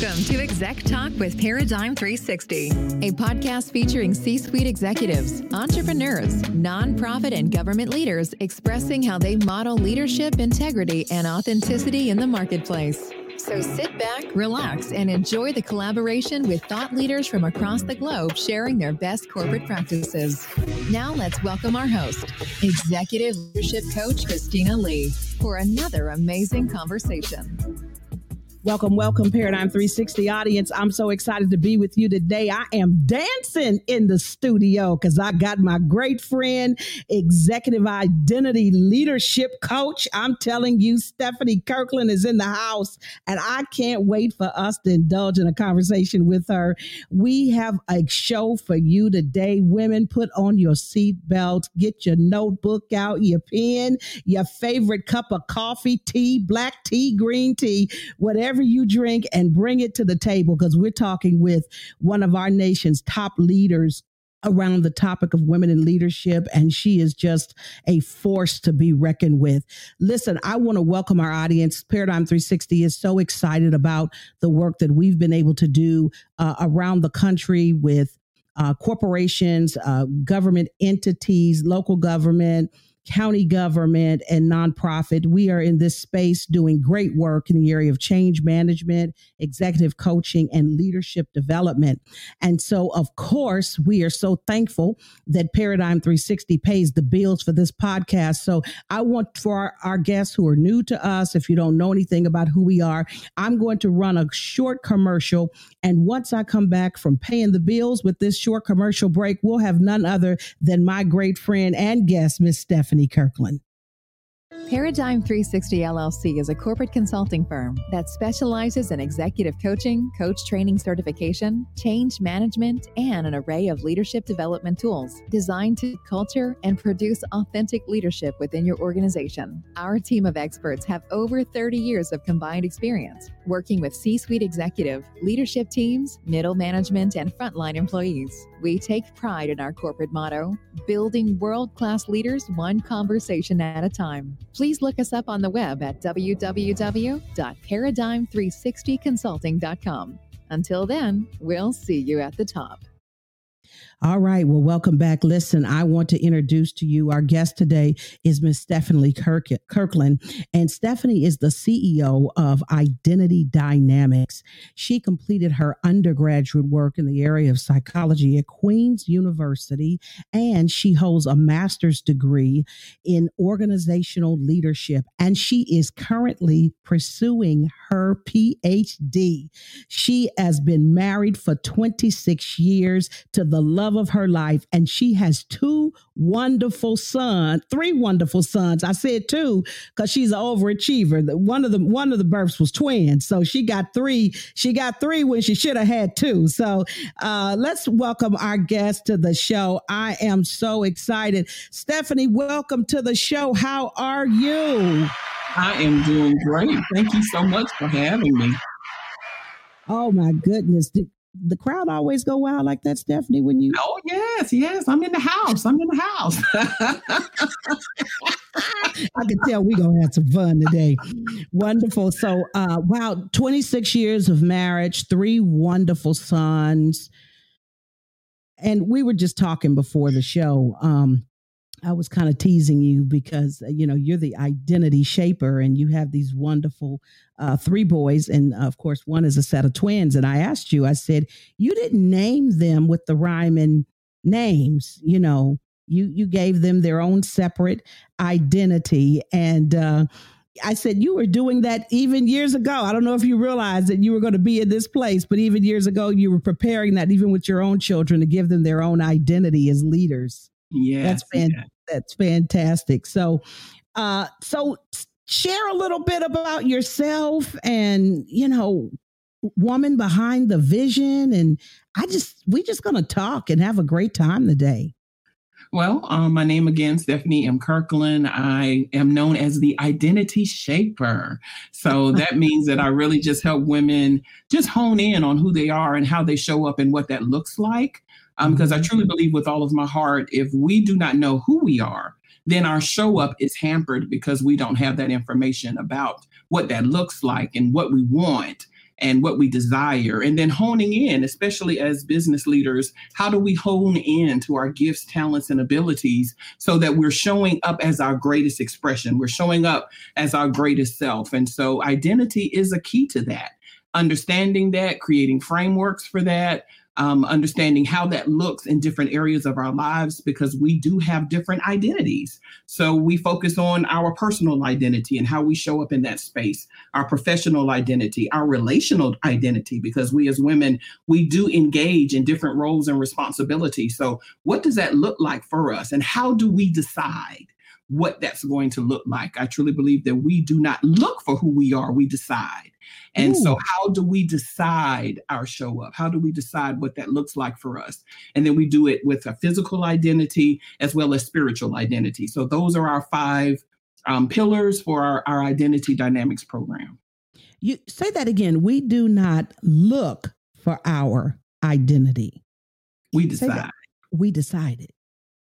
Welcome to Exec Talk with Paradigm 360, a podcast featuring C suite executives, entrepreneurs, nonprofit, and government leaders expressing how they model leadership, integrity, and authenticity in the marketplace. So sit back, relax, and enjoy the collaboration with thought leaders from across the globe sharing their best corporate practices. Now let's welcome our host, Executive Leadership Coach Christina Lee, for another amazing conversation. Welcome, welcome, Paradigm 360 audience. I'm so excited to be with you today. I am dancing in the studio because I got my great friend, executive identity leadership coach. I'm telling you, Stephanie Kirkland is in the house, and I can't wait for us to indulge in a conversation with her. We have a show for you today. Women, put on your seatbelt, get your notebook out, your pen, your favorite cup of coffee, tea, black tea, green tea, whatever whatever you drink and bring it to the table because we're talking with one of our nation's top leaders around the topic of women in leadership, and she is just a force to be reckoned with. Listen, I want to welcome our audience. Paradigm 360 is so excited about the work that we've been able to do uh, around the country with uh, corporations, uh, government entities, local government county government and nonprofit. We are in this space doing great work in the area of change management, executive coaching, and leadership development. And so, of course, we are so thankful that Paradigm 360 pays the bills for this podcast. So, I want for our, our guests who are new to us, if you don't know anything about who we are, I'm going to run a short commercial. And once I come back from paying the bills with this short commercial break, we'll have none other than my great friend and guest, Miss Stephanie. Kirkland. Paradigm 360 LLC is a corporate consulting firm that specializes in executive coaching, coach training certification, change management, and an array of leadership development tools designed to culture and produce authentic leadership within your organization. Our team of experts have over 30 years of combined experience working with C suite executive, leadership teams, middle management, and frontline employees. We take pride in our corporate motto building world class leaders one conversation at a time. Please look us up on the web at www.paradigm360consulting.com. Until then, we'll see you at the top. All right. Well, welcome back. Listen, I want to introduce to you our guest today is Miss Stephanie Kirk- Kirkland. And Stephanie is the CEO of Identity Dynamics. She completed her undergraduate work in the area of psychology at Queen's University, and she holds a master's degree in organizational leadership. And she is currently pursuing her PhD. She has been married for 26 years to the love love of her life. And she has two wonderful sons, three wonderful sons. I said two because she's an overachiever. One of the one of the births was twins. So she got three. She got three when she should have had two. So uh, let's welcome our guest to the show. I am so excited. Stephanie, welcome to the show. How are you? I am doing great. Thank you so much for having me. Oh my goodness the crowd always go wild like that, Stephanie, when you Oh yes, yes. I'm in the house. I'm in the house. I can tell we're gonna have some fun today. Wonderful. So uh wow, 26 years of marriage, three wonderful sons. And we were just talking before the show. Um, I was kind of teasing you because uh, you know you're the identity shaper, and you have these wonderful uh, three boys, and uh, of course one is a set of twins. And I asked you, I said, you didn't name them with the rhyming names, you know. You you gave them their own separate identity, and uh, I said you were doing that even years ago. I don't know if you realized that you were going to be in this place, but even years ago, you were preparing that even with your own children to give them their own identity as leaders. Yeah, that's fan- yeah. That's fantastic. So, uh, so share a little bit about yourself and you know, woman behind the vision. And I just we just gonna talk and have a great time today. Well, um, my name again, Stephanie M. Kirkland. I am known as the identity shaper. So that means that I really just help women just hone in on who they are and how they show up and what that looks like um, because I truly believe with all of my heart, if we do not know who we are, then our show up is hampered because we don't have that information about what that looks like and what we want. and what we desire. And then honing in, especially as business leaders, how do we hone in to our gifts, talents, and abilities so that we're showing up as our greatest expression? We're showing up as our greatest self. And so identity is a key to that. Understanding that, creating frameworks for that, um, understanding how that looks in different areas of our lives because we do have different identities. So we focus on our personal identity and how we show up in that space, our professional identity, our relational identity, because we as women, we do engage in different roles and responsibilities. So, what does that look like for us? And how do we decide? What that's going to look like. I truly believe that we do not look for who we are, we decide. And Ooh. so, how do we decide our show up? How do we decide what that looks like for us? And then we do it with a physical identity as well as spiritual identity. So, those are our five um, pillars for our, our identity dynamics program. You say that again. We do not look for our identity. We decide. We decided.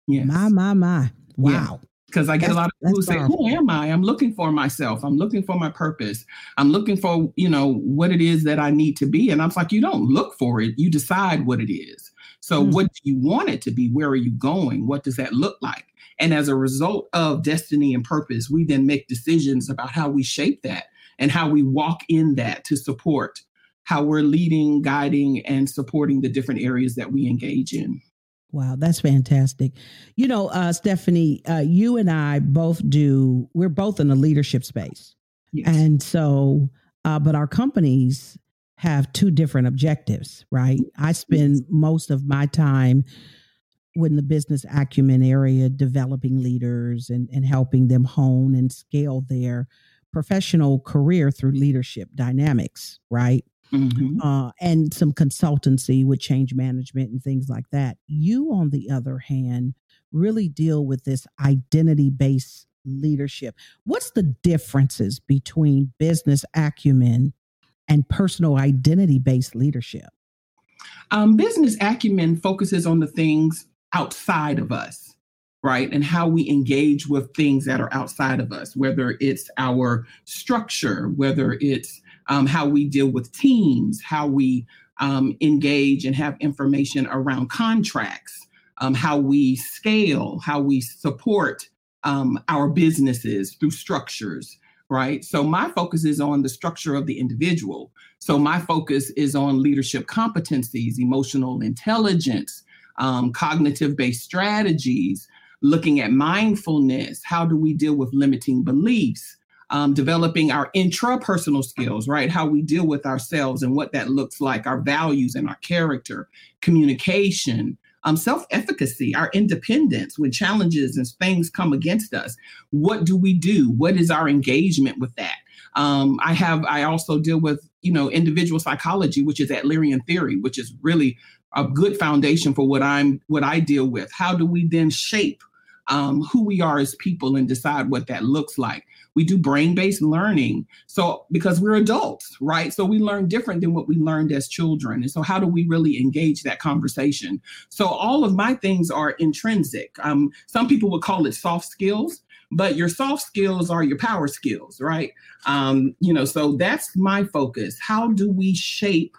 Yes. My, my, my. Wow because I get that's, a lot of people who say, "Who am I?" I'm looking for myself. I'm looking for my purpose. I'm looking for you know what it is that I need to be. And I'm like, you don't look for it. You decide what it is. So, mm. what do you want it to be? Where are you going? What does that look like? And as a result of destiny and purpose, we then make decisions about how we shape that and how we walk in that to support how we're leading, guiding, and supporting the different areas that we engage in. Wow, that's fantastic. You know, uh, Stephanie, uh, you and I both do, we're both in the leadership space. Yes. And so, uh, but our companies have two different objectives, right? I spend yes. most of my time in the business acumen area developing leaders and, and helping them hone and scale their professional career through leadership dynamics, right? Mm-hmm. uh, and some consultancy with change management and things like that. You, on the other hand, really deal with this identity based leadership. What's the differences between business acumen and personal identity based leadership? Um, business acumen focuses on the things outside of us, right? And how we engage with things that are outside of us, whether it's our structure, whether it's um, how we deal with teams, how we um, engage and have information around contracts, um, how we scale, how we support um, our businesses through structures, right? So my focus is on the structure of the individual. So my focus is on leadership competencies, emotional intelligence, um, cognitive based strategies, looking at mindfulness. How do we deal with limiting beliefs? Um, developing our intrapersonal skills, right? How we deal with ourselves and what that looks like, our values and our character, communication, um, self efficacy, our independence when challenges and things come against us. What do we do? What is our engagement with that? Um, I have, I also deal with, you know, individual psychology, which is Adlerian theory, which is really a good foundation for what I'm, what I deal with. How do we then shape um, who we are as people and decide what that looks like. We do brain based learning. So, because we're adults, right? So, we learn different than what we learned as children. And so, how do we really engage that conversation? So, all of my things are intrinsic. Um, some people would call it soft skills but your soft skills are your power skills right um, you know so that's my focus how do we shape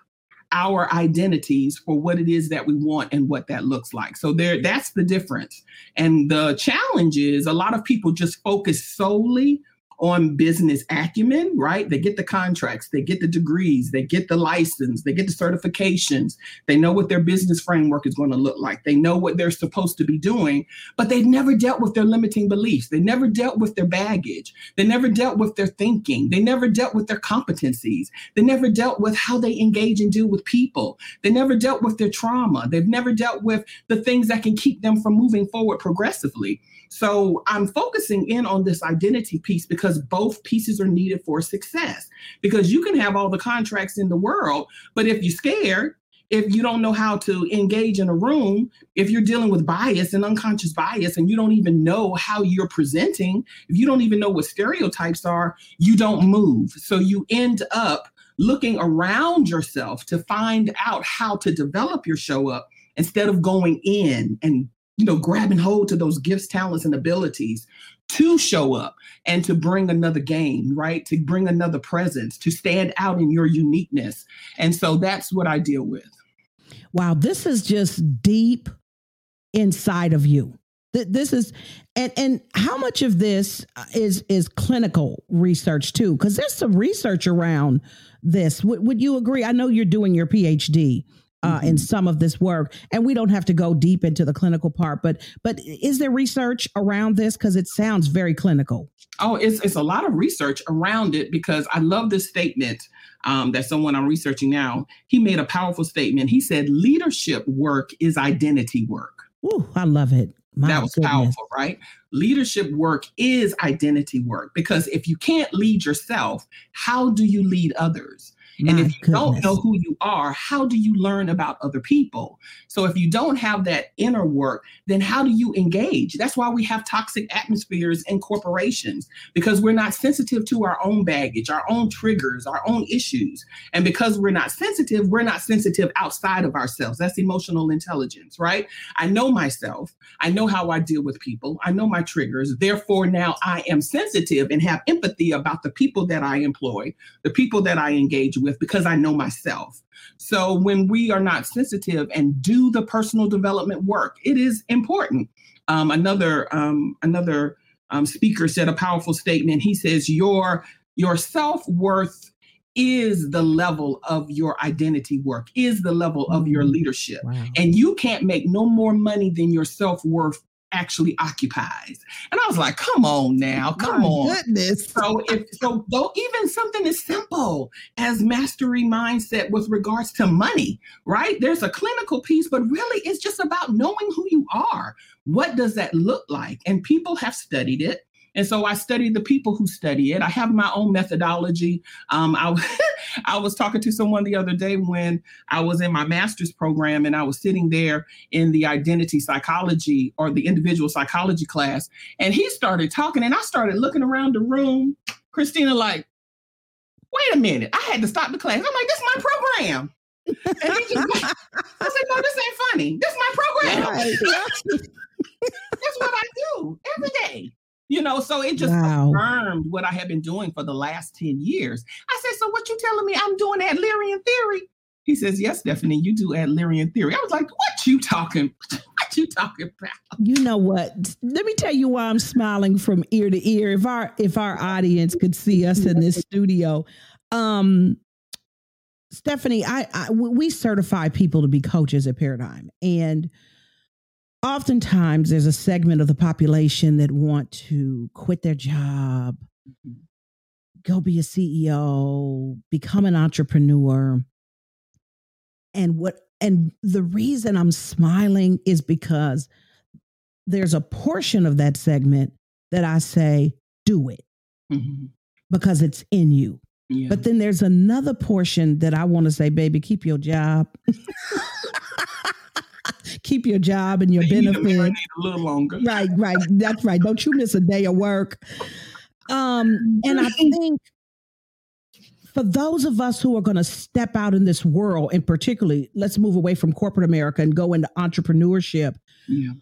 our identities for what it is that we want and what that looks like. So there that's the difference. And the challenge is a lot of people just focus solely on business acumen, right? They get the contracts, they get the degrees, they get the license, they get the certifications, they know what their business framework is going to look like, they know what they're supposed to be doing, but they've never dealt with their limiting beliefs. They never dealt with their baggage. They never dealt with their thinking. They never dealt with their competencies. They never dealt with how they engage and deal with people. They never dealt with their trauma. They've never dealt with the things that can keep them from moving forward progressively. So I'm focusing in on this identity piece because both pieces are needed for success. Because you can have all the contracts in the world, but if you're scared, if you don't know how to engage in a room, if you're dealing with bias and unconscious bias and you don't even know how you're presenting, if you don't even know what stereotypes are, you don't move. So you end up looking around yourself to find out how to develop your show up instead of going in and you know, grabbing hold to those gifts, talents, and abilities to show up and to bring another game, right? To bring another presence, to stand out in your uniqueness. And so that's what I deal with. Wow, this is just deep inside of you. This is and and how much of this uh, is is clinical research too? Because there's some research around this. Would, would you agree? I know you're doing your PhD uh, mm-hmm. in some of this work, and we don't have to go deep into the clinical part. But but is there research around this? Because it sounds very clinical. Oh, it's it's a lot of research around it because I love this statement um, that someone I'm researching now. He made a powerful statement. He said, "Leadership work is identity work." Ooh, I love it. My that was goodness. powerful, right? Leadership work is identity work because if you can't lead yourself, how do you lead others? My and if you goodness. don't know who you are, how do you learn about other people? So if you don't have that inner work, then how do you engage? That's why we have toxic atmospheres in corporations because we're not sensitive to our own baggage, our own triggers, our own issues. And because we're not sensitive, we're not sensitive outside of ourselves. That's emotional intelligence, right? I know myself. I know how I deal with people. I know my triggers. Therefore, now I am sensitive and have empathy about the people that I employ, the people that I engage with because I know myself. So when we are not sensitive and do the personal development work, it is important. Um, another um, another um, speaker said a powerful statement. He says your your self worth is the level of your identity work, is the level of your mm-hmm. leadership. Wow. And you can't make no more money than your self worth actually occupies. And I was like, come on now, come My on. Goodness. So if so though even something as simple as mastery mindset with regards to money, right? There's a clinical piece, but really it's just about knowing who you are. What does that look like? And people have studied it. And so I study the people who study it. I have my own methodology. Um, I, I was talking to someone the other day when I was in my master's program and I was sitting there in the identity psychology or the individual psychology class. And he started talking and I started looking around the room. Christina, like, wait a minute. I had to stop the class. I'm like, this is my program. and he just, I said, no, this ain't funny. This is my program. Right. That's what I do every day. You know, so it just wow. confirmed what I have been doing for the last 10 years. I said, So what you telling me I'm doing Adlerian theory? He says, Yes, Stephanie, you do Adlerian theory. I was like, What you talking? What you talking about? You know what? Let me tell you why I'm smiling from ear to ear. If our if our audience could see us in this studio. Um Stephanie, I, I we certify people to be coaches at Paradigm. And oftentimes there's a segment of the population that want to quit their job, go be a CEO, become an entrepreneur. And what and the reason I'm smiling is because there's a portion of that segment that I say, do it mm-hmm. because it's in you. Yeah. But then there's another portion that I want to say, baby, keep your job. keep your job and your benefits. A little longer. Right, right. That's right. Don't you miss a day of work. Um, and I think for those of us who are going to step out in this world, and particularly let's move away from corporate America and go into entrepreneurship. Yeah.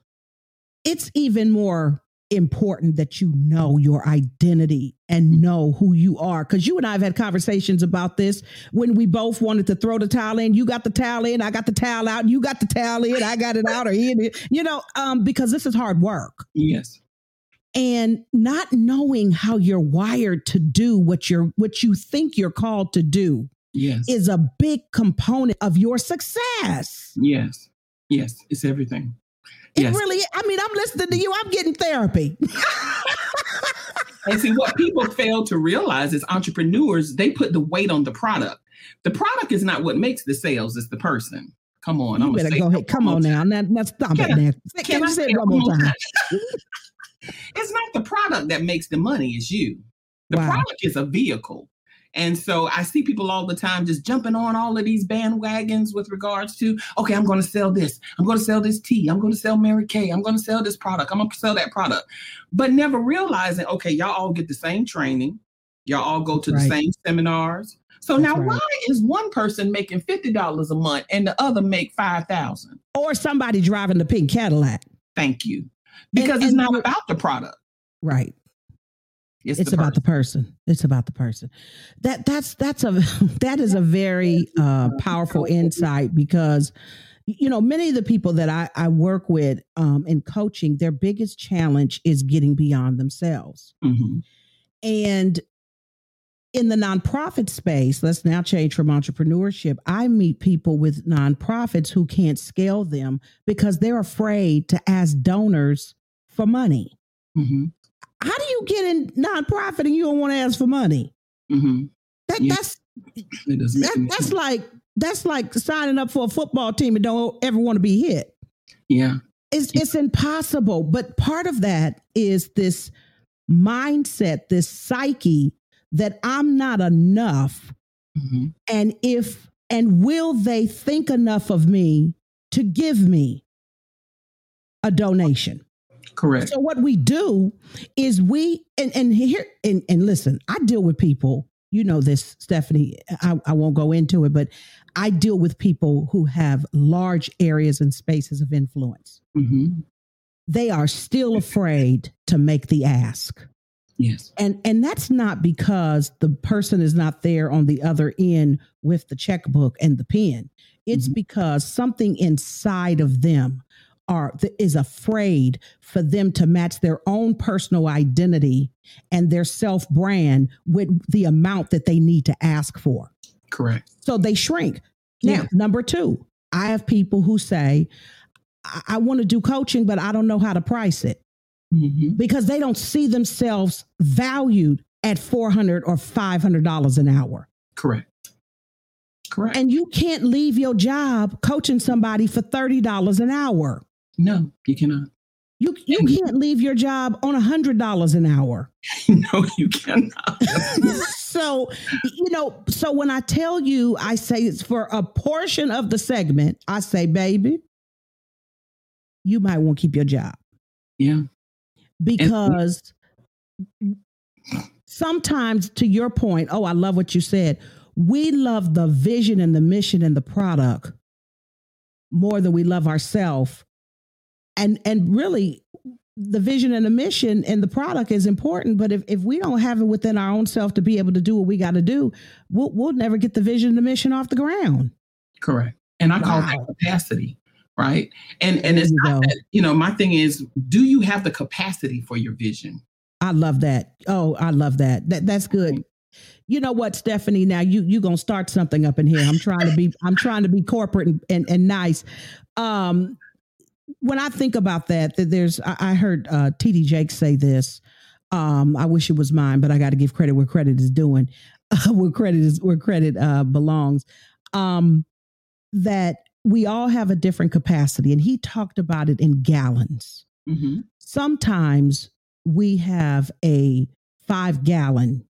It's even more important that you know your identity and know who you are. Because you and I have had conversations about this when we both wanted to throw the towel in. You got the towel in, I got the towel out. You got the towel in, I got it out or in it. You know, um, because this is hard work. Yes. And not knowing how you're wired to do what you're what you think you're called to do yes. is a big component of your success. Yes. Yes. It's everything. It yes. really, I mean, I'm listening to you, I'm getting therapy. and see, what people fail to realize is entrepreneurs, they put the weight on the product. The product is not what makes the sales, it's the person. Come on. You I'm better go ahead. Come on now. Now, now stop can it now. Can, can I say it one more time? it's not the product that makes the money, it's you. The wow. product is a vehicle. And so I see people all the time just jumping on all of these bandwagons with regards to, okay, I'm going to sell this. I'm going to sell this tea. I'm going to sell Mary Kay. I'm going to sell this product. I'm going to sell that product. But never realizing, okay, y'all all get the same training. Y'all all go to right. the same seminars. So That's now right. why is one person making $50 a month and the other make 5000 Or somebody driving the pink Cadillac. Thank you. Because and, it's not about the product. Right. It's, It's, the about the person. It's about the person. That that's that's a that is a very uh, powerful insight because you know many of the people that I, I work with um, in coaching, their biggest challenge is getting beyond themselves. Mhm. And in the nonprofit space, let's now change from entrepreneurship. I meet people with nonprofits who can't scale them because they're afraid to ask donors for money. Mhm. How do you get in nonprofit and you don't want to ask for money? Mhm. That, Yeah. That's It doesn't make that, that's like that's like signing up for a football team and don't ever want to be hit. yeah. It's it's impossible. But part of that is this mindset, this psyche that I'm not enough. Mhm. And if and will they think enough of me to give me a donation? Correct. So what we do is we and and here and and listen, I deal with people. You know this, Stephanie. I, I won't go into it, but I deal with people who have large areas and spaces of influence. Mhm. They are still afraid to make the ask. Yes. And and that's not because the person is not there on the other end with the checkbook and the pen. It's Mhm. because something inside of them are is afraid for them to match their own personal identity and their self brand with the amount that they need to ask for. Correct. So they shrink. Now, Yeah. number two, I have people who say, I, I want to do coaching, but I don't know how to price it Mhm. because they don't see themselves valued at 400 or $500 an hour. Correct. Correct. And you can't leave your job coaching somebody for $30 an hour. No, you cannot. You, you can't leave your job on a $100 an hour. no, you cannot. so, you know, so when I tell you, I say it's for a portion of the segment, I say, baby, you might want to keep your job. yeah. because sometimes to your point oh i love what you said we love the vision and the mission and the product more than we love ourselves and and really the vision and the mission and the product is important but if, if we don't have it within our own self to be able to do what we got to do we'll, we'll never get the vision and the mission off the ground Correct. And I call Wow. that capacity, right? And and it's you not that, you know, my thing is, do you have the capacity for your vision? I love that. Oh, I love that. That that's good. You know what, Stephanie? Now you you gonna start something up in here. I'm trying to be I'm trying to be corporate and, and, and nice. Um, when I think about that, that there's I, I heard uh, TD Jake say this. Um, I wish it was mine, but I got to give credit where credit is doing, where credit is where credit uh, belongs. Um, that we all have a different capacity, and he talked about it in gallons Mm-hmm. sometimes we have a five gallon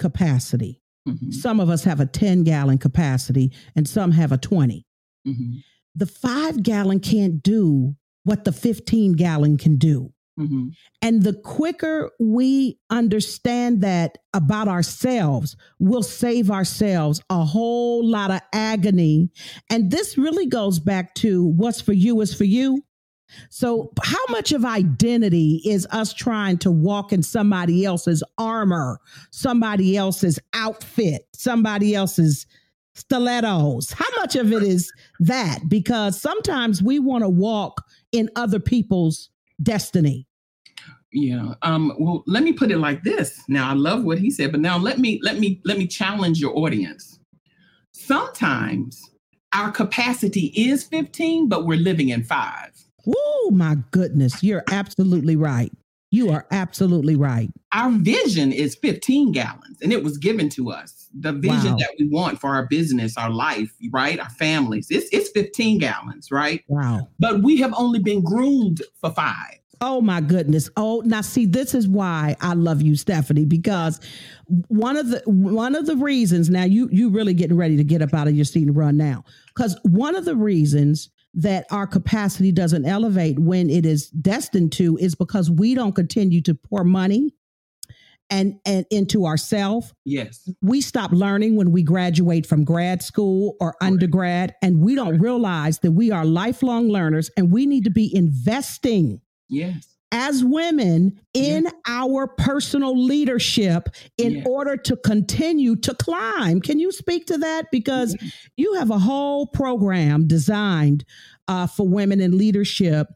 capacity. Mm-hmm. Some of us have a 10 gallon capacity and some have a 20. Mm-hmm. The five gallon can't do what the 15 gallon can do. Mm-hmm. And the quicker we understand that about ourselves, we'll save ourselves a whole lot of agony. And this really goes back to what's for you is for you. So, how much of identity is us trying to walk in somebody else's armor, somebody else's outfit, somebody else's stilettos? How much of it is that? Because sometimes we want to walk in other people's destiny. Yeah. Um, well, let me put it like this. Now I love what he said, but now let me let me let me challenge your audience. Sometimes our capacity is 15, but we're living in five. Oh my goodness, you're absolutely right. You are absolutely right. Our vision is 15 gallons and it was given to us. The vision Wow. that we want for our business, our life, right? Our families. It's it's 15 gallons, right? Wow. But we have only been groomed for five. Oh my goodness. Oh, now see, this is why I love you, Stephanie, because one of the one of the reasons now you you really getting ready to get up out of your seat and run now. Because one of the reasons that our capacity doesn't elevate when it is destined to is because we don't continue to pour money and and into ourselves Yes. we stop learning when we graduate from grad school or undergrad and we don't realize that we are lifelong learners and we need to be investing Yes. As women in our personal leadership in order to continue to climb. Can you speak to that? Because you have a whole program designed uh, for women in leadership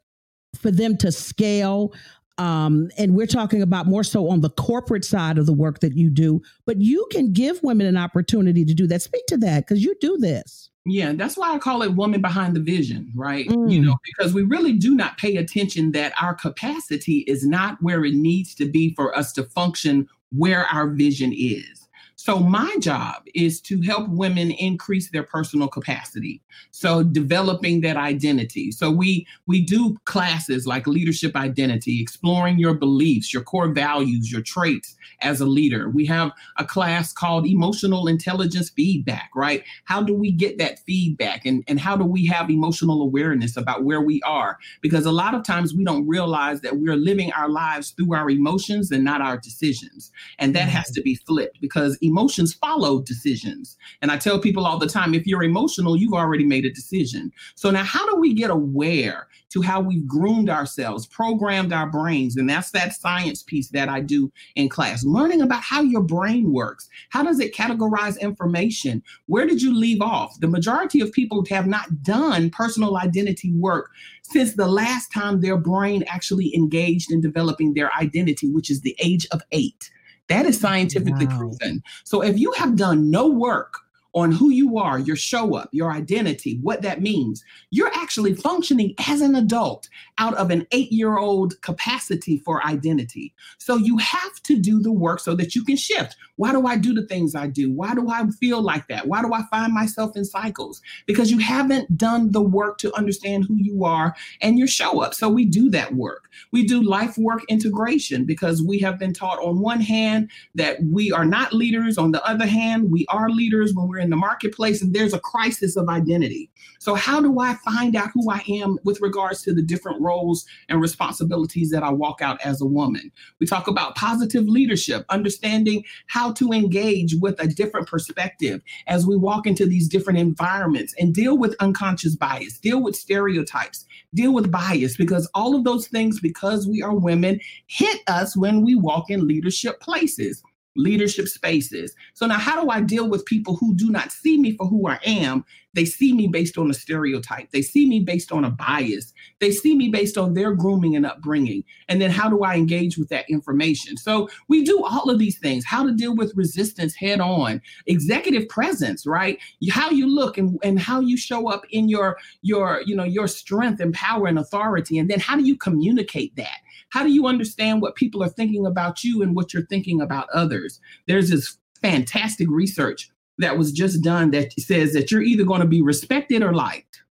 for them to scale. Um, and we're talking about more so on the corporate side of the work that you do, but you can give women an opportunity to do that. Speak to that because you do this. Yeah, that's why I call it woman behind the vision, right? Mm. You know, because we really do not pay attention that our capacity is not where it needs to be for us to function where our vision is. So, my job is to help women increase their personal capacity. So, developing that identity. So, we we do classes like leadership identity, exploring your beliefs, your core values, your traits as a leader. We have a class called emotional intelligence feedback, right? How do we get that feedback and, and how do we have emotional awareness about where we are? Because a lot of times we don't realize that we're living our lives through our emotions and not our decisions. And that mm-hmm. has to be flipped because emotions emotions follow decisions. And I tell people all the time if you're emotional, you've already made a decision. So now, how do we get aware to how we've groomed ourselves, programmed our brains? And that's that science piece that I do in class, learning about how your brain works. How does it categorize information? Where did you leave off? The majority of people have not done personal identity work since the last time their brain actually engaged in developing their identity, which is the age of eight. That is mm, scientifically wow. proven. So if you have done no work on who you are, your show up, your identity, what that means. You're actually functioning as an adult out of an eight year old capacity for identity. So you have to do the work so that you can shift. Why do I do the things I do? Why do I feel like that? Why do I find myself in cycles? Because you haven't done the work to understand who you are and your show up. So we do that work. We do life work integration because we have been taught on one hand that we are not leaders, on the other hand, we are leaders when we're in the marketplace and there's a crisis of identity. So, how do I find out who I am with regards to the different roles and responsibilities that I walk out as a woman? We talk about positive leadership, understanding how to engage with a different perspective as we walk into these different environments and deal with unconscious bias, deal with stereotypes, deal with bias, because all of those things, because we are women, hit us when we walk in leadership places leadership spaces. So now, how do I deal with people who do not see me for who I am? They see me based on a stereotype. They see me based on a bias. They see me based on their grooming and upbringing. And then how do I engage with that information? So we do all of these things. How to deal with resistance head on, executive presence, right? How you look and, and how you show up in your your you know your strength and power and authority. And then how do you communicate that? How do you understand what people are thinking about you and what you're thinking about others? There's this fantastic research that was just done that says that you're either going to be respected or liked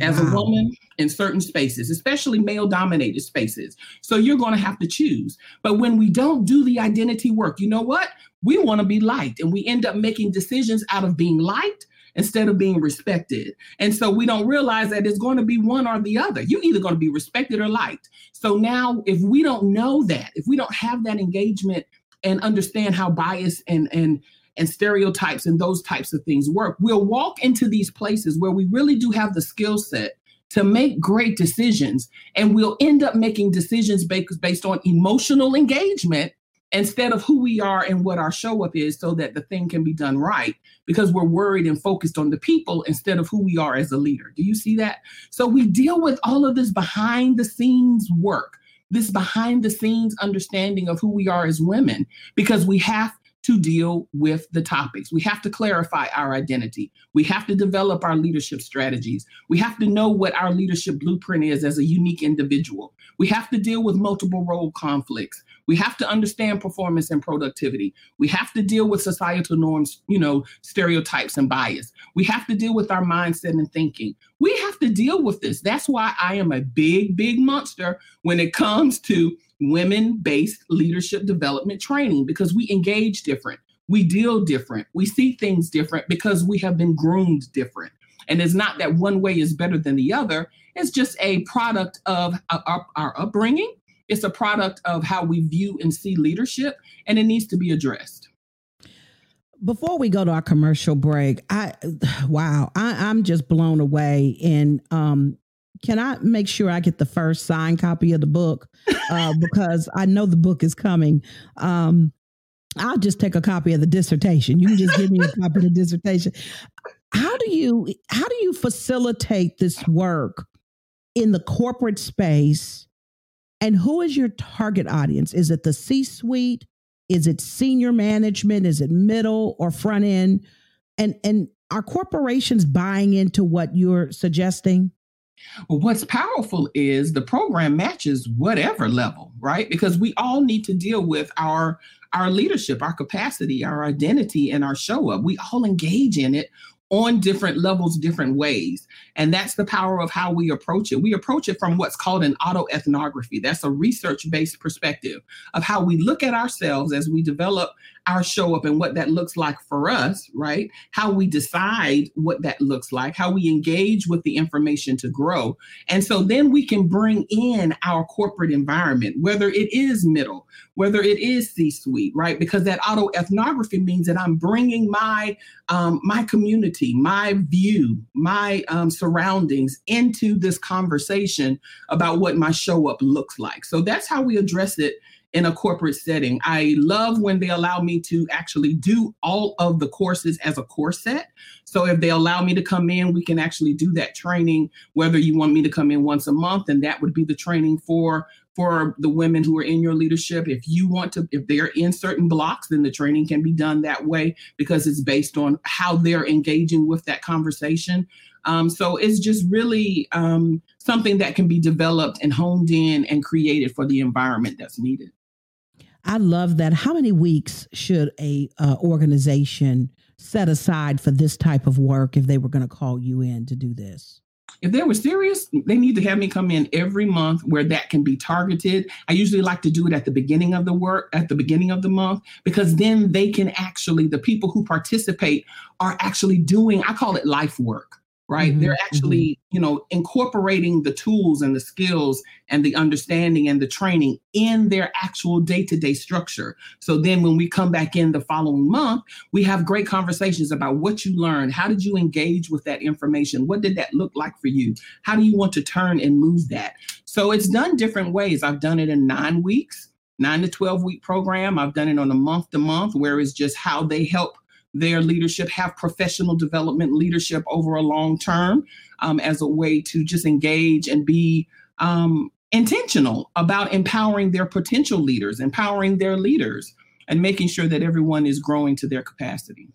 as wow. a woman in certain spaces, especially male dominated spaces. So you're going to have to choose. But when we don't do the identity work, you know what? We want to be liked and we end up making decisions out of being liked instead of being respected. And so we don't realize that it's going to be one or the other. You're either going to be respected or liked. So now, if we don't know that, if we don't have that engagement and understand how bias and and and stereotypes and those types of things work, we'll walk into these places where we really do have the skill set to make great decisions. And we'll end up making decisions based, based on emotional engagement instead of who we are and what our show up is so that the thing can be done right because we're worried and focused on the people instead of who we are as a leader. Do you see that? So we deal with all of this behind the scenes work, this behind the scenes understanding of who we are as women because we have to deal with the topics. We have to clarify our identity. We have to develop our leadership strategies. We have to know what our leadership blueprint is as a unique individual. We have to deal with multiple role conflicts. We have to understand performance and productivity. We have to deal with societal norms, you know, stereotypes and bias. We have to deal with our mindset and thinking. We have to deal with this. That's why I am a big, big monster when it comes to women based leadership development training because we engage different. We deal different. We see things different because we have been groomed different. And it's not that one way is better than the other. It's just a product of our, our upbringing it's a product of how we view and see leadership, and it needs to be addressed. Before we go to our commercial break, I wow, I, am just blown away And um, can I make sure I get the first signed copy of the book uh, because I know the book is coming. Um, I'll just take a copy of the dissertation. You can just give me a copy of the dissertation. How do you how do you facilitate this work in the corporate space? And who is your target audience? Is it the C-suite? Is it senior management? Is it middle or front end? And and are corporations buying into what you're suggesting? Well, what's powerful is the program matches whatever level, right? Because we all need to deal with our our leadership, our capacity, our identity, and our show up. We all engage in it on different levels, different ways. And that's the power of how we approach it. We approach it from what's called an autoethnography. That's a research based perspective of how we look at ourselves as we develop our show up and what that looks like for us, right? How we decide what that looks like, how we engage with the information to grow. And so then we can bring in our corporate environment, whether it is middle, whether it is C-suite, right? Because that autoethnography means that I'm bringing my um, my community, my view, my um, surroundings into this conversation about what my show up looks like. So that's how we address it in a corporate setting. I love when they allow me to actually do all of the courses as a course set. So if they allow me to come in, we can actually do that training, whether you want me to come in once a month, and that would be the training for for the women who are in your leadership. If you want to, if they're in certain blocks, then the training can be done that way because it's based on how they're engaging with that conversation. Um, so it's just really um, something that can be developed and honed in and created for the environment that's needed. I love that. How many weeks should a uh, organization set aside for this type of work if they were going to call you in to do this? If they were serious, they need to have me come in every month where that can be targeted. I usually like to do it at the beginning of the work, at the beginning of the month, because then they can actually, the people who participate are actually doing, I call it life work right? Mm-hmm, they're actually mm-hmm. you know incorporating the tools and the skills and the understanding and the training in their actual day-to-day structure. So then when we come back in the following month we have great conversations about what you learned. How did you engage with that information? What did that look like for you? How do you want to turn and move that? So it's done different ways. I've done it in nine weeks nine to 12 week program. I've done it on a month to month where it's just how they help their leadership, have professional development leadership over a long term um, as a way to just engage and be um, intentional about empowering their potential leaders, empowering their leaders, and making sure that everyone is growing to their capacity.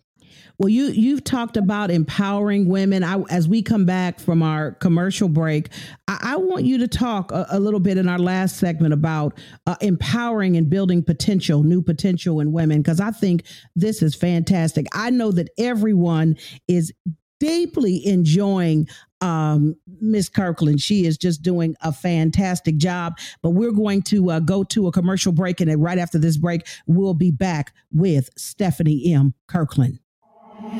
Well, you you've talked about empowering women. I, as we come back from our commercial break, I, I want you to talk a, a, little bit in our last segment about uh, empowering and building potential, new potential in women, because I think this is fantastic. I know that everyone is deeply enjoying um, Miss Kirkland. She is just doing a fantastic job. But we're going to uh, go to a commercial break, and right after this break, we'll be back with Stephanie M. Kirkland.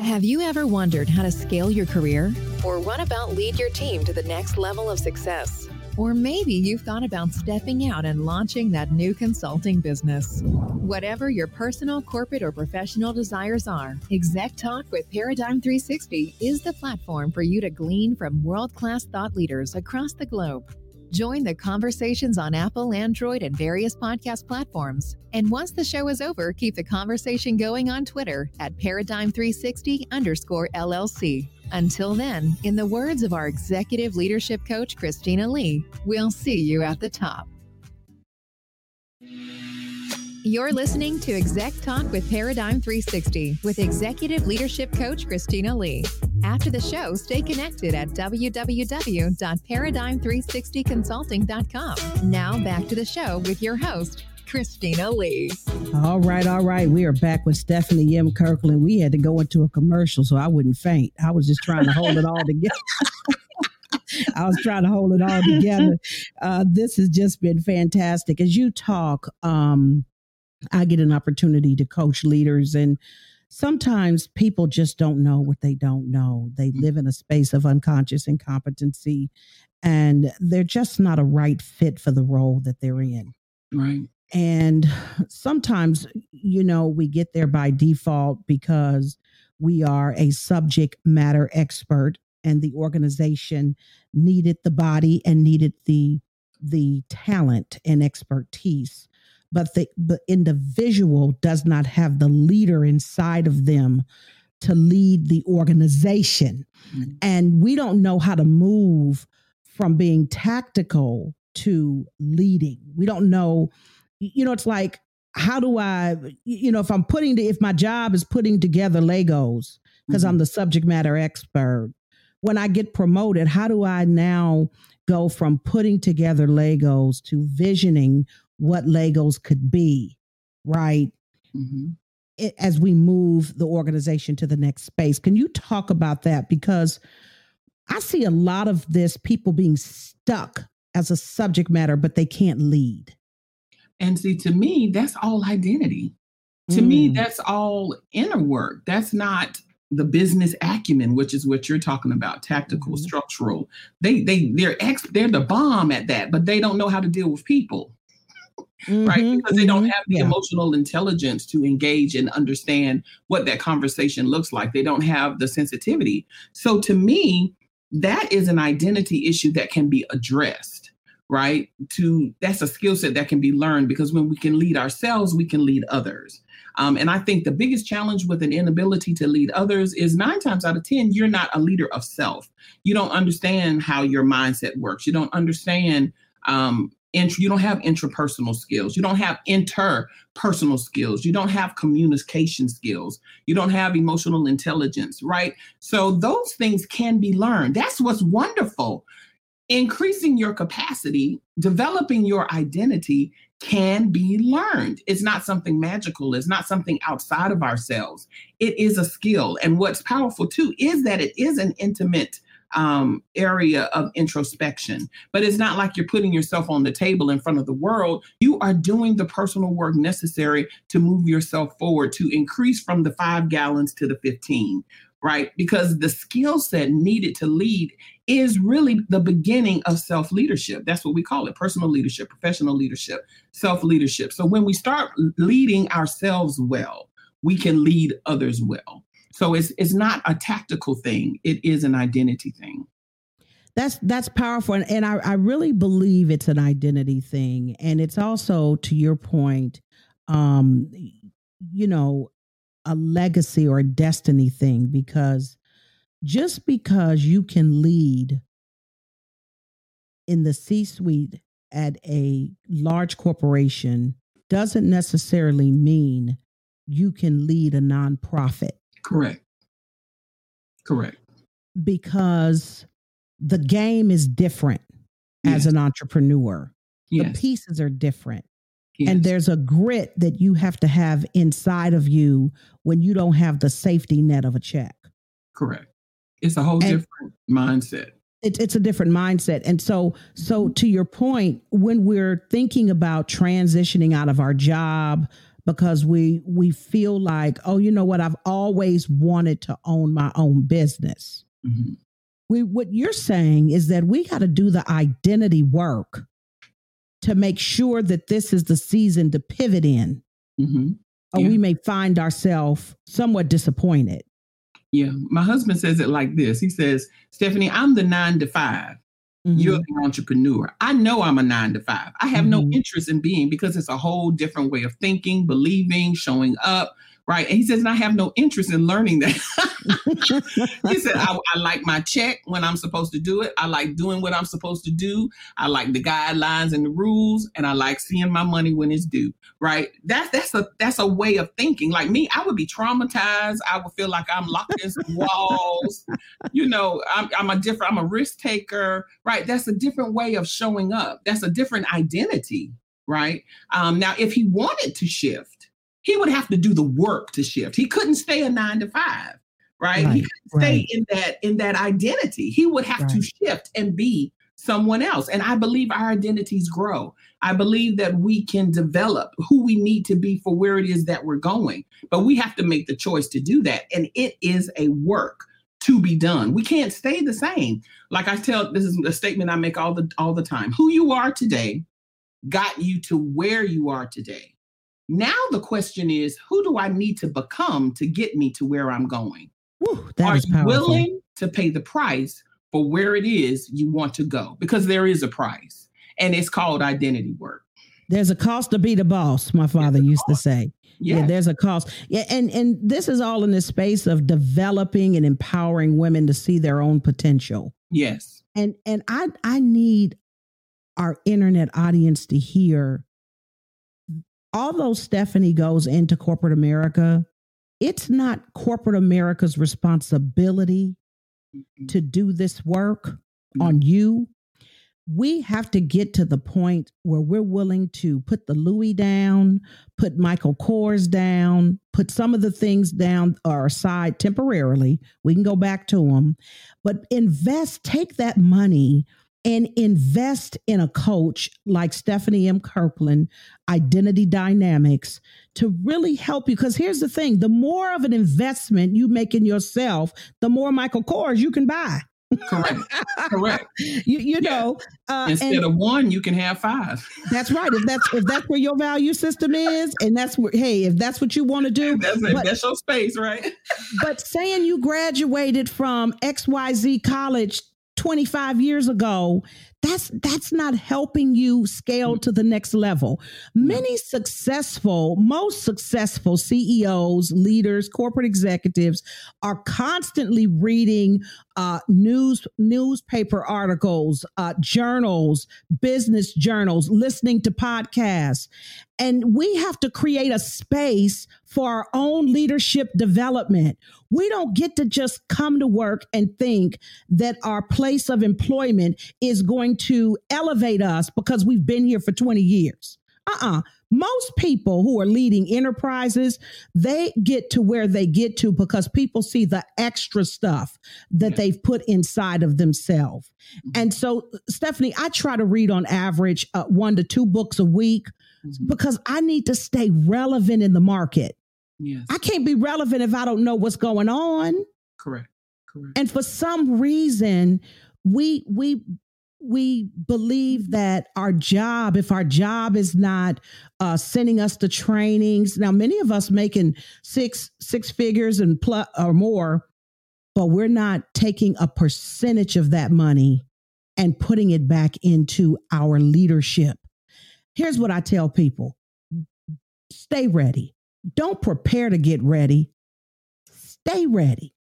Have you ever wondered how to scale your career? Or what about lead your team to the next level of success? Or maybe you've thought about stepping out and launching that new consulting business. Whatever your personal, corporate, or professional desires are, Exec Talk with Paradigm 360 is the platform for you to glean from world class thought leaders across the globe. Join the conversations on Apple, Android, and various podcast platforms. And once the show is over, keep the conversation going on Twitter at Paradigm360 underscore LLC. Until then, in the words of our executive leadership coach, Christina Lee, we'll see you at the top. You're listening to Exec Talk with Paradigm 360 with Executive Leadership Coach Christina Lee. After the show, stay connected at www.paradigm360consulting.com. Now back to the show with your host, Christina Lee. All right, all right. We are back with Stephanie M. Kirkland. We had to go into a commercial so I wouldn't faint. I was just trying to hold it all together. I was trying to hold it all together. Uh, this has just been fantastic. As you talk, um, I get an opportunity to coach leaders and sometimes people just don't know what they don't know. They mm. live in a space of unconscious incompetency and they're just not a right fit for the role that they're in. Right. And sometimes, you know, we get there by default because we are a subject matter expert and the organization needed the body and needed the the talent and expertise but the, the individual does not have the leader inside of them to lead the organization mm-hmm. and we don't know how to move from being tactical to leading we don't know you know it's like how do i you know if i'm putting if my job is putting together legos because mm-hmm. i'm the subject matter expert when I get promoted, how do I now go from putting together Legos to visioning what Legos could be, right? Mm-hmm. It, as we move the organization to the next space. Can you talk about that? Because I see a lot of this people being stuck as a subject matter, but they can't lead. And see, to me, that's all identity. To mm. me, that's all inner work. That's not the business acumen, which is what you're talking about, tactical, mm-hmm. structural. They they they're ex they're the bomb at that, but they don't know how to deal with people. Mm-hmm, right? Because they don't mm-hmm, have the yeah. emotional intelligence to engage and understand what that conversation looks like. They don't have the sensitivity. So to me, that is an identity issue that can be addressed right to that's a skill set that can be learned because when we can lead ourselves we can lead others um, and I think the biggest challenge with an inability to lead others is nine times out of 10, you're not a leader of self. You don't understand how your mindset works. You don't understand, um, you don't have intrapersonal skills. You don't have interpersonal skills. You don't have communication skills. You don't have emotional intelligence, right? So those things can be learned. That's what's wonderful increasing your capacity, developing your identity can be learned. It's not something magical, it's not something outside of ourselves. It is a skill. And what's powerful too is that it is an intimate um, area of introspection. But it's not like you're putting yourself on the table in front of the world. You are doing the personal work necessary to move yourself forward, to increase from the five gallons to the 15, right? Because the skill set needed to lead is really the beginning of self leadership. That's what we call it personal leadership, professional leadership, self leadership. So when we start leading ourselves well, we can lead others well. So it's it's not a tactical thing, it is an identity thing. That's that's powerful. And, and I, I really believe it's an identity thing. And it's also, to your point, um, you know, a legacy or a destiny thing because just because you can lead in the C suite at a large corporation doesn't necessarily mean you can lead a nonprofit. Correct. Correct. Because the game is different yes. as an entrepreneur. Yes. The pieces are different. Yes. And there's a grit that you have to have inside of you when you don't have the safety net of a check. Correct. It's a whole and different mindset. It's it's a different mindset. And so so to your point, when we're thinking about transitioning out of our job because we we feel like, oh, you know what, I've always wanted to own my own business. Mm-hmm. We what you're saying is that we got to do the identity work to make sure that this is the season to pivot in. Mm-hmm. Yeah. Or we may find ourselves somewhat disappointed. Yeah. My husband says it like this. He says, Stephanie, I'm the nine to 5 you mm-hmm. You're the entrepreneur. I know I'm a nine to five. I have mm-hmm. no interest in being because it's a whole different way of thinking, believing, showing up, right? And he says, and I have no interest in learning that. he said, I, I, like my check when I'm supposed to do it. I like doing what I'm supposed to do. I like the guidelines and the rules, and I like seeing my money when it's due. Right? That's that's a that's a way of thinking. Like me, I would be traumatized. I would feel like I'm locked in some walls. you know, I'm, I'm a different. I'm a risk taker. Right? That's a different way of showing up. That's a different identity. Right? Um, now, if he wanted to shift he would have to do the work to shift. He couldn't stay a nine to five, right? right he couldn't stay in that in that identity. He would have right. to shift and be someone else. And I believe our identities grow. I believe that we can develop who we need to be for where it is that we're going. But we have to make the choice to do that. And it is a work to be done. We can't stay the same. Like I tell this is a statement I make all the all the time. Who you are today got you to where you are today. Now the question is, who do I need to become to get me to where I'm going? Are you willing to pay the price for where it is you want to go? Because there is a price, and it's called identity work. There's a cost to be the boss, my father used to say. Yeah, Yeah, there's a cost. Yeah, and and this is all in the space of developing and empowering women to see their own potential. yes, And and I I need our internet audience to hear although Stephanie goes into corporate America, it's not corporate America's responsibility mm-hmm. to do this work mm-hmm. on you. We have to get to the point where we're willing to put the Louis down, put Michael Kors down, put some of the things down or aside temporarily. We can go back to them, but invest, take that money and invest in a coach like Stephanie M. Kirkland, Identity Dynamics, to really help you. Because here's the thing the more of an investment you make in yourself, the more Michael Kors you can buy. correct, correct. You, you Yeah. know, uh, Instead and of one, you can have five. that's right. If that's if that's where your value system is, and that's where hey, if that's what you want to do, That's but- That's your space, right? but saying you graduated from XYZ college 25 years ago, that's that's not helping you scale to the next level. Many successful, most successful CEOs, leaders, corporate executives are constantly reading uh, news newspaper articles, uh, journals, business journals, listening to podcasts, and we have to create a space for our own leadership development. We don't get to just come to work and think that our place of employment is going to elevate us because we've been here for 20 years. Uh-uh. Most people who are leading enterprises, they get to where they get to because people see the extra stuff that Yeah. they've put inside of themselves. Mhm. And so, Stephanie, I try to read on average uh, one to two books a week Mhm. because I need to stay relevant in the market. Yes, I can't be relevant if I don't know what's going on. correct, correct. And for some reason, we we we believe that our job, if our job is not uh, sending us to trainings, now many of us making six six figures and plus or more, but we're not taking a percentage of that money and putting it back into our leadership. Here's what I tell people: stay ready. Don't prepare to get ready. Stay ready.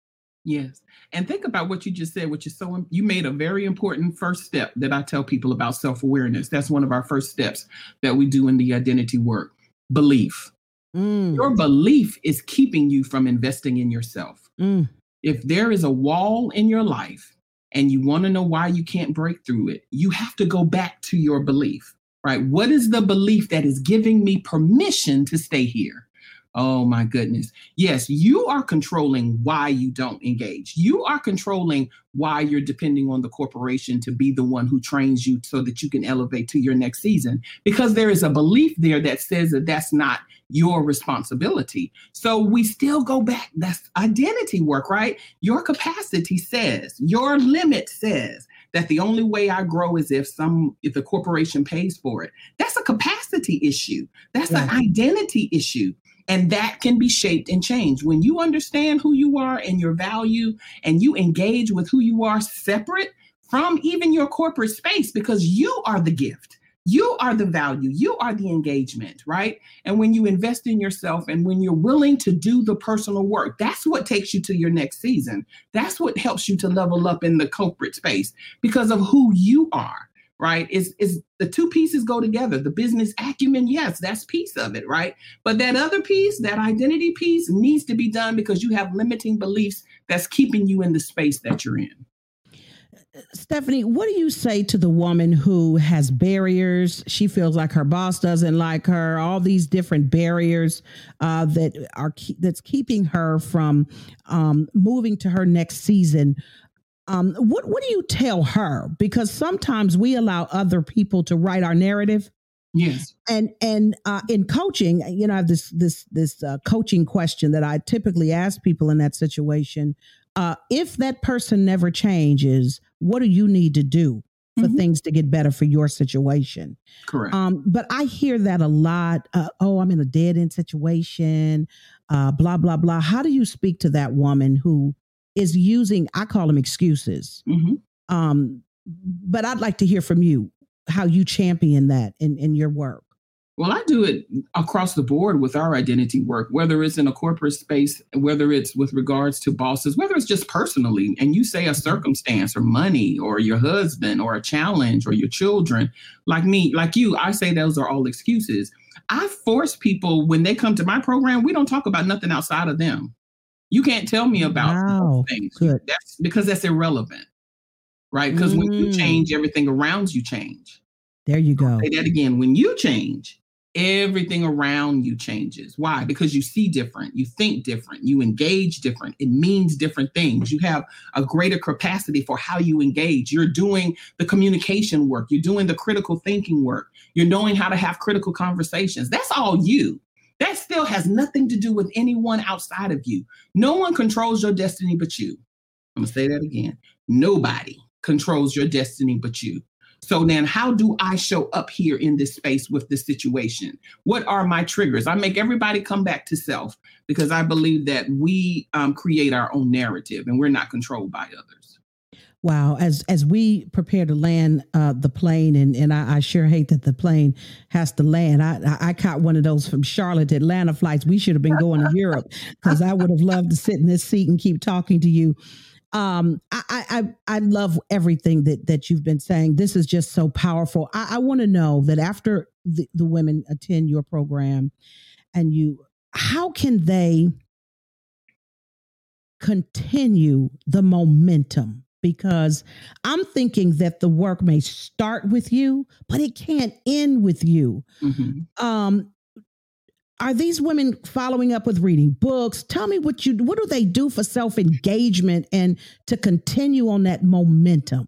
Yes. And think about what you just said, which is so, you made a very important first step that I tell people about self awareness. That's one of our first steps that we do in the identity work belief. Mm, Your belief is keeping you from investing in yourself. mm. If there is a wall in your life and you want to know why you can't break through it, you have to go back to your belief, right? What is the belief that is giving me permission to stay here? Oh my goodness. Yes, you are controlling why you don't engage. You are controlling why you're depending on the corporation to be the one who trains you so that you can elevate to your next season because there is a belief there that says that that's not your responsibility. So we still go back. That's identity work, right? Your capacity says, your limit says that the only way I grow is if some if the corporation pays for it. That's a capacity issue. That's an identity issue. And that can be shaped and changed. When you understand who you are and your value and you engage with who you are separate from even your corporate space because you are the gift. You are the value. You are the engagement, right? And when you invest in yourself and when you're willing to do the personal work, that's what takes you to your next season. That's what helps you to level up in the corporate space because of who you are, right? Is is the two pieces go together. The business acumen, yes, that's piece of it, right? But that other piece, that identity piece needs to be done because you have limiting beliefs that's keeping you in the space that you're in. Stephanie, what do you say to the woman who has barriers? She feels like her boss doesn't like her. All these different barriers uh, that are that's keeping her from um, moving to her next season. Um, what what do you tell her? Because sometimes we allow other people to write our narrative, Yes. and and uh, in coaching, you know, I have this this this uh, coaching question that I typically ask people in that situation. Uh, if that person never changes, what do you need to do for Mhm. things to get better for your situation? Correct. Um, but I hear that a lot. Uh, oh, I'm in a dead end situation. Uh, blah blah blah. How do you speak to that woman who is using, I call them excuses. Mm-hmm. Um, but I'd like to hear from you how you champion that in, in your work. Well, I do it across the board with our identity work, whether it's in a corporate space, whether it's with regards to bosses, whether it's just personally, and you say a circumstance or money or your husband or a challenge or your children, like me, like you, I say those are all excuses. I force people when they come to my program, we don't talk about nothing outside of them. You can't tell me about wow. things. Good. That's because that's irrelevant. Right? Because mm. when you mm. change, everything around you change. There you go. I'll say that again. When you change, everything around you changes. Why? Because you see different, you think different, you engage different. It means different things. You have a greater capacity for how you engage. You're doing the communication work, you're doing the critical thinking work, you're knowing how to have critical conversations. That's all you. That still has nothing to do with anyone outside of you. No one controls your destiny but you. I'm to say that again. Nobody controls your destiny but you. So then, how do I show up here in this space with this situation? What are my triggers? I make everybody come back to self because I believe that we um, create our own narrative and we're not controlled by others. Wow, as as we prepare to land uh, the plane, and and I, I, sure hate that the plane has to land. I, I, caught one of those from Charlotte Atlanta flights. We should have been going to Europe because I would have loved to sit in this seat and keep talking to you. Um I, I i love everything that that you've been saying. This is just so powerful. I, I want to know that after the, the women attend your program and you how can they continue the momentum because i'm thinking that the work may start with you but it can't end with you. Mm-hmm. um are these women following up with reading books? Tell me what you what do they do for self-engagement and to continue on that momentum?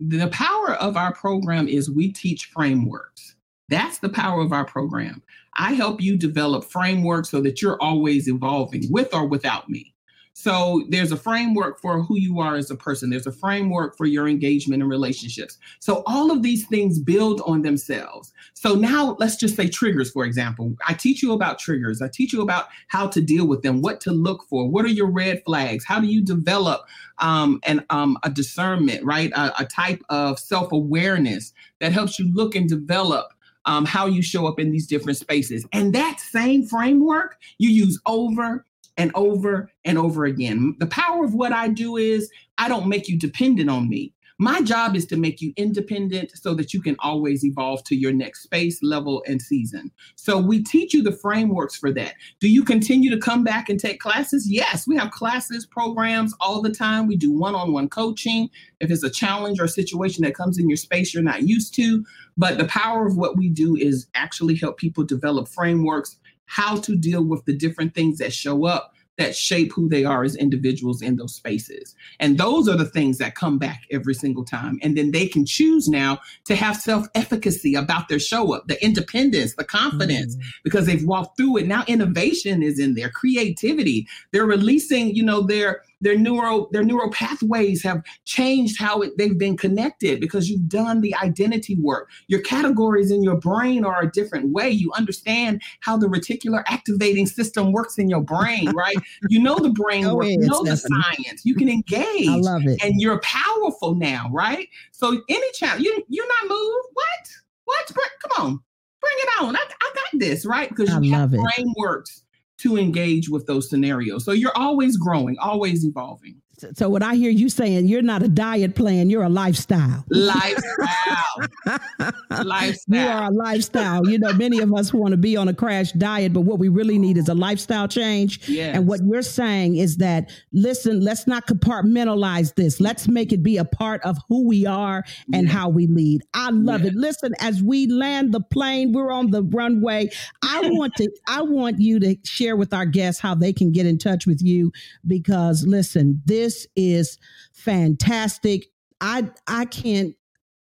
The power of our program is we teach frameworks. That's the power of our program. I help you develop frameworks so that you're always evolving with or without me so there's a framework for who you are as a person. There's a framework for your engagement and relationships. So all of these things build on themselves. So now let's just say triggers, for example. I teach you about triggers. I teach you about how to deal with them, what to look for, what are your red flags, how do you develop um, an, um, a discernment, right? A, a type of self awareness that helps you look and develop um, how you show up in these different spaces. And that same framework you use over and over and over again. The power of what I do is I don't make you dependent on me. My job is to make you independent so that you can always evolve to your next space, level, and season. So we teach you the frameworks for that. Do you continue to come back and take classes? Yes, we have classes, programs all the time. We do one on one coaching if it's a challenge or situation that comes in your space you're not used to. But the power of what we do is actually help people develop frameworks how to deal with the different things that show up that shape who they are as individuals in those spaces. And those are the things that come back every single time. And then they can choose now to have self efficacy about their show up, the independence, the confidence, mm. because they've walked through it. Now innovation is in there, creativity. They're releasing, you know, their their neural their neural pathways have changed how it, they've been connected because you've done the identity work. Your categories in your brain are a different way. You understand how the reticular activating system works in your brain right? You know the brain oh, work, you know the science. You can engage i love it. and you're powerful now right? So any child you you're not moved? What? What? Come on. Bring it on. I, I got this right? Because you have brain works to engage with those scenarios. So you're always growing, always evolving. So, what I hear you saying, you're not a diet plan, you're a lifestyle. Lifestyle. lifestyle. You are a lifestyle. You know, many of us want to be on a crash diet, but what we really need is a lifestyle change. Yes. And what you're saying is that, listen, let's not compartmentalize this. Let's make it be a part of who we are and yes. how we lead. I love yes. it. Listen, as we land the plane, we're on the runway. I want to, I want you to share with our guests how they can get in touch with you because listen, this this is fantastic. I I can't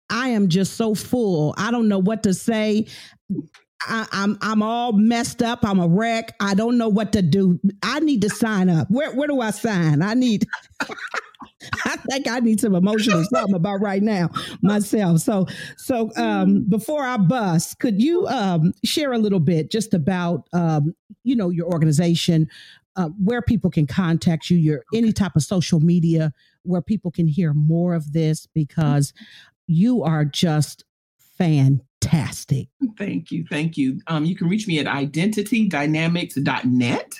I am just so full. I don't know what to say. I, am I'm, I'm all messed up. I'm a wreck. I don't know what to do. I need to sign up. Where where do I sign? I need. I think I need some emotional something about right now myself. So so um, before I bust, could you um, share a little bit just about um, you know your organization, uh, where people can contact you, your any type of social media where people can hear more of this because you are just fantastic. Thank you. Thank you. Um, you can reach me at identitydynamics.net.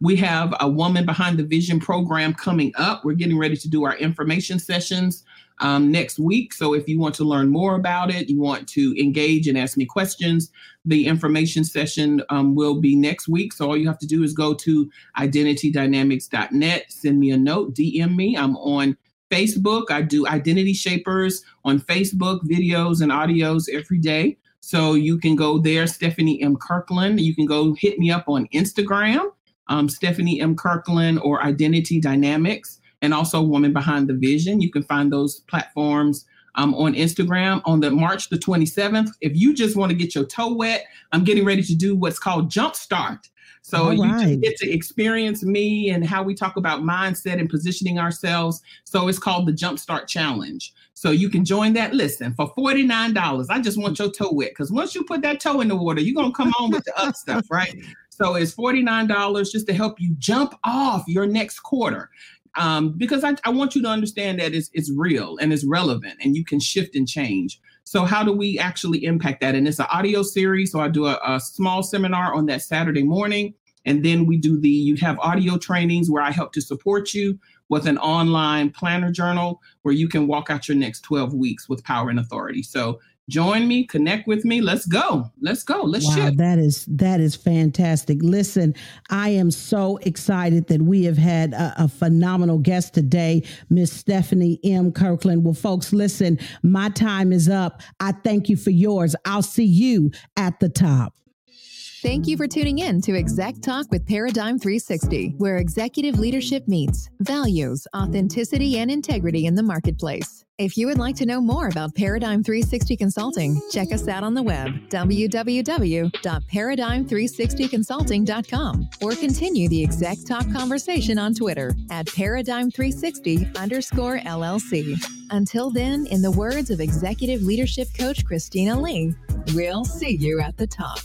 We have a Woman Behind the Vision program coming up. We're getting ready to do our information sessions um, next week. So if you want to learn more about it, you want to engage and ask me questions, the information session um, will be next week. So all you have to do is go to identitydynamics.net, send me a note, DM me. I'm on Facebook. I do Identity Shapers on Facebook, videos and audios every day. So you can go there, Stephanie M. Kirkland. You can go hit me up on Instagram, um, Stephanie M. Kirkland or Identity Dynamics and also Woman Behind the Vision. You can find those platforms um, on Instagram on the March the 27th. If you just want to get your toe wet, I'm getting ready to do what's called Jump Start. So All you right. get to experience me and how we talk about mindset and positioning ourselves. So it's called the Jumpstart Challenge. So you can join that. Listen, for $49, I just want your toe wet because once you put that toe in the water, you're going to come on with the up stuff, right? So it's $49 just to help you jump off your next quarter um, because I, I, want you to understand that it's, it's real and it's relevant and you can shift and change. So, how do we actually impact that? And it's an audio series. So, I do a, a small seminar on that Saturday morning. And then we do the, you have audio trainings where I help to support you with an online planner journal where you can walk out your next 12 weeks with power and authority. So join me, connect with me. Let's go. Let's go. Let's wow, ship. That is that is fantastic. Listen, I am so excited that we have had a, a phenomenal guest today, Miss Stephanie M. Kirkland. Well, folks, listen, my time is up. I thank you for yours. I'll see you at the top. Thank you for tuning in to Exec Talk with Paradigm 360, where executive leadership meets values, authenticity, and integrity in the marketplace. If you would like to know more about Paradigm 360 Consulting, check us out on the web, www.paradigm360consulting.com, or continue the Exec Talk conversation on Twitter at Paradigm360 underscore LLC. Until then, in the words of executive leadership coach Christina Lee, we'll see you at the top.